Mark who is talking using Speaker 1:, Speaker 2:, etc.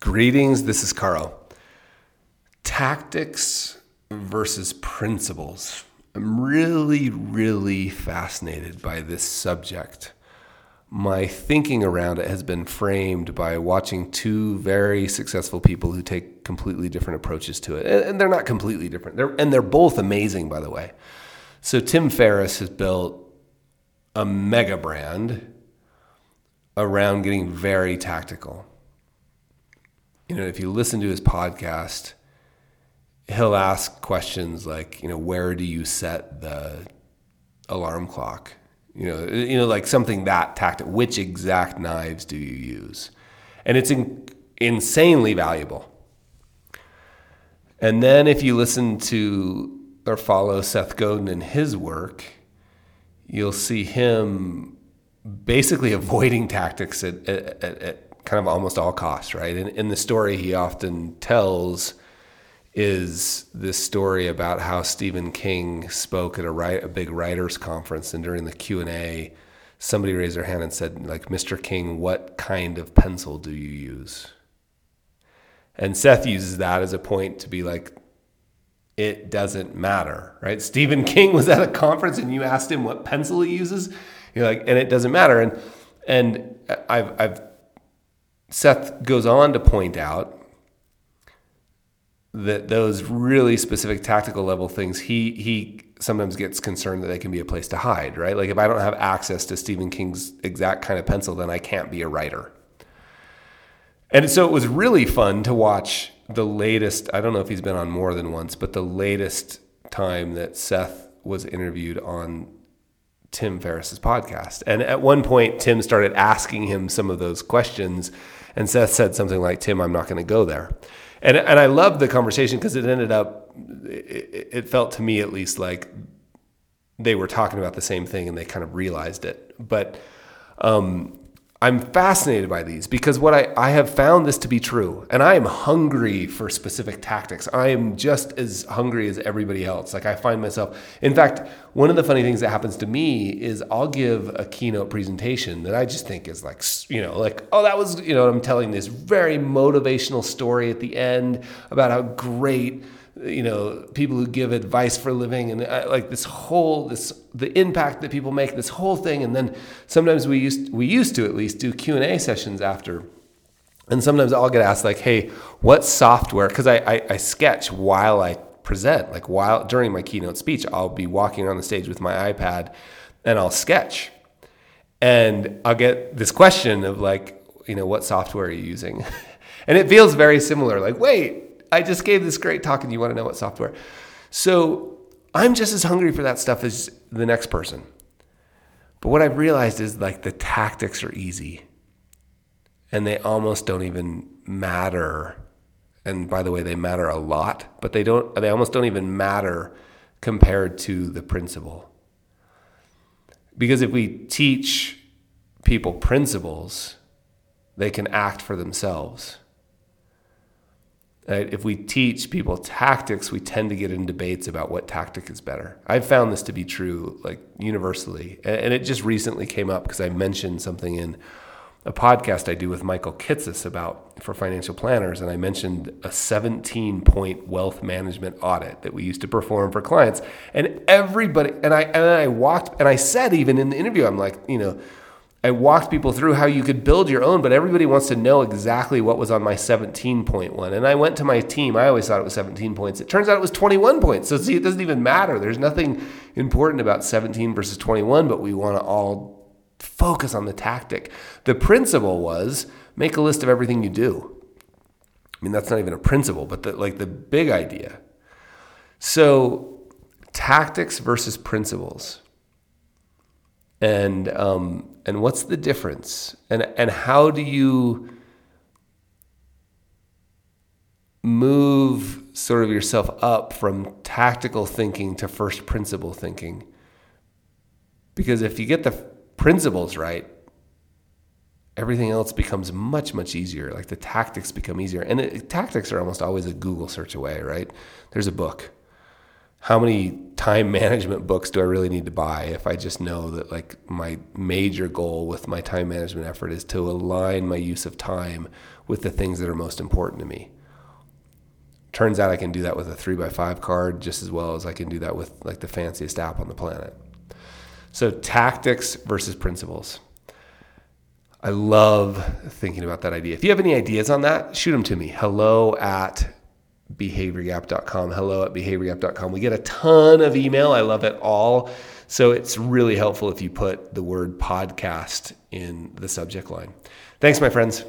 Speaker 1: Greetings, this is Carl. Tactics versus principles. I'm really, really fascinated by this subject. My thinking around it has been framed by watching two very successful people who take completely different approaches to it. And they're not completely different. They're, and they're both amazing, by the way. So, Tim Ferriss has built a mega brand around getting very tactical you know, if you listen to his podcast, he'll ask questions like, you know, where do you set the alarm clock? You know, eh, you know, like something that tactic. Which exact knives do you use? And it's in, insanely valuable. And then if you listen to or follow Seth Godin and his work, you'll see him basically avoiding tactics at, at, at, kind of almost all costs, right? And in the story he often tells is this story about how Stephen King spoke at a, write, a big writers conference, and during the Q and A, somebody raised their hand and said, like, Mr. King, what kind of pencil do you use? And Seth uses that as a point to be like, it doesn't matter, right? Stephen King was at a conference and you asked him what pencil he uses. You're like, and it doesn't matter. And and I've I've Seth goes on to point out that those really specific tactical level things, he he sometimes gets concerned that they can be a place to hide, right? Like if I don't have access to Stephen King's exact kind of pencil, then I can't be a writer. And so it was really fun to watch the latest. I don't know if he's been on more than once, but the latest time that Seth was interviewed on Tim Ferriss's podcast. And at one point, Tim started asking him some of those questions and Seth said something like, Tim, I'm not going to go there. And, and I loved the conversation because it ended up, it, it felt to me at least like they were talking about the same thing and they kind of realized it. But um, I'm fascinated by these because what I, I have found this to be true. And I am hungry for specific tactics. I am just as hungry as everybody else. Like I find myself, in fact, one of the funny things that happens to me is I'll give a keynote presentation that I just think is like, you know, like, oh, that was, you know, I'm telling this very motivational story at the end about how great you know people who give advice for living and uh, like this whole this the impact that people make this whole thing. And then sometimes we used we used to at least do q&a sessions after. And sometimes i'll get asked like hey what software? Because I, I, I sketch while i present like while during my keynote speech. I'll be walking around the stage with my ipad and i'll sketch. And i'll get this question of like you know what software are you using? And it feels very similar like wait I just gave this great talk and you want to know what software. So I'm just as hungry for that stuff as the next person. But what I've realized is like the tactics are easy and they almost don't even matter. And by the way, they matter a lot, but they don't, they almost don't even matter compared to the principle. Because if we teach people principles, they can act for themselves. Right? If we teach people tactics, we tend to get in debates about what tactic is better. I've found this to be true, like universally, and it just recently came up because I mentioned something in a podcast I do with Michael Kitces about for financial planners, and I mentioned a 17 point wealth management audit that we used to perform for clients, and everybody, and I and I walked, and I said even in the interview, I'm like, you know I walked people through how you could build your own, but everybody wants to know exactly what was on my 17 point one. And I went to my team. I always thought it was 17 points. It turns out it was 21 points. So see, it doesn't even matter. There's nothing important about 17 versus 21, but we want to all focus on the tactic. The principle was make a list of everything you do. I mean, that's not even a principle, but the, like the big idea. So tactics versus principles and um, and what's the difference? And and how do you move sort of yourself up from tactical thinking to first principle thinking? Because if you get the principles right everything else becomes much much easier. Like the tactics become easier. And it, tactics are almost always a google search away right? There's a book how many time management books do I really need to buy if I just know that like my major goal with my time management effort is to align my use of time with the things that are most important to me. Turns out I can do that with a three by five card just as well as I can do that with like the fanciest app on the planet. So tactics versus principles. I love thinking about that idea. If you have any ideas on that, shoot them to me. Hello at behaviorgap.com. Hello at behaviorgap.com. We get a ton of email. I love it all. So it's really helpful if you put the word podcast in the subject line. Thanks, my friends.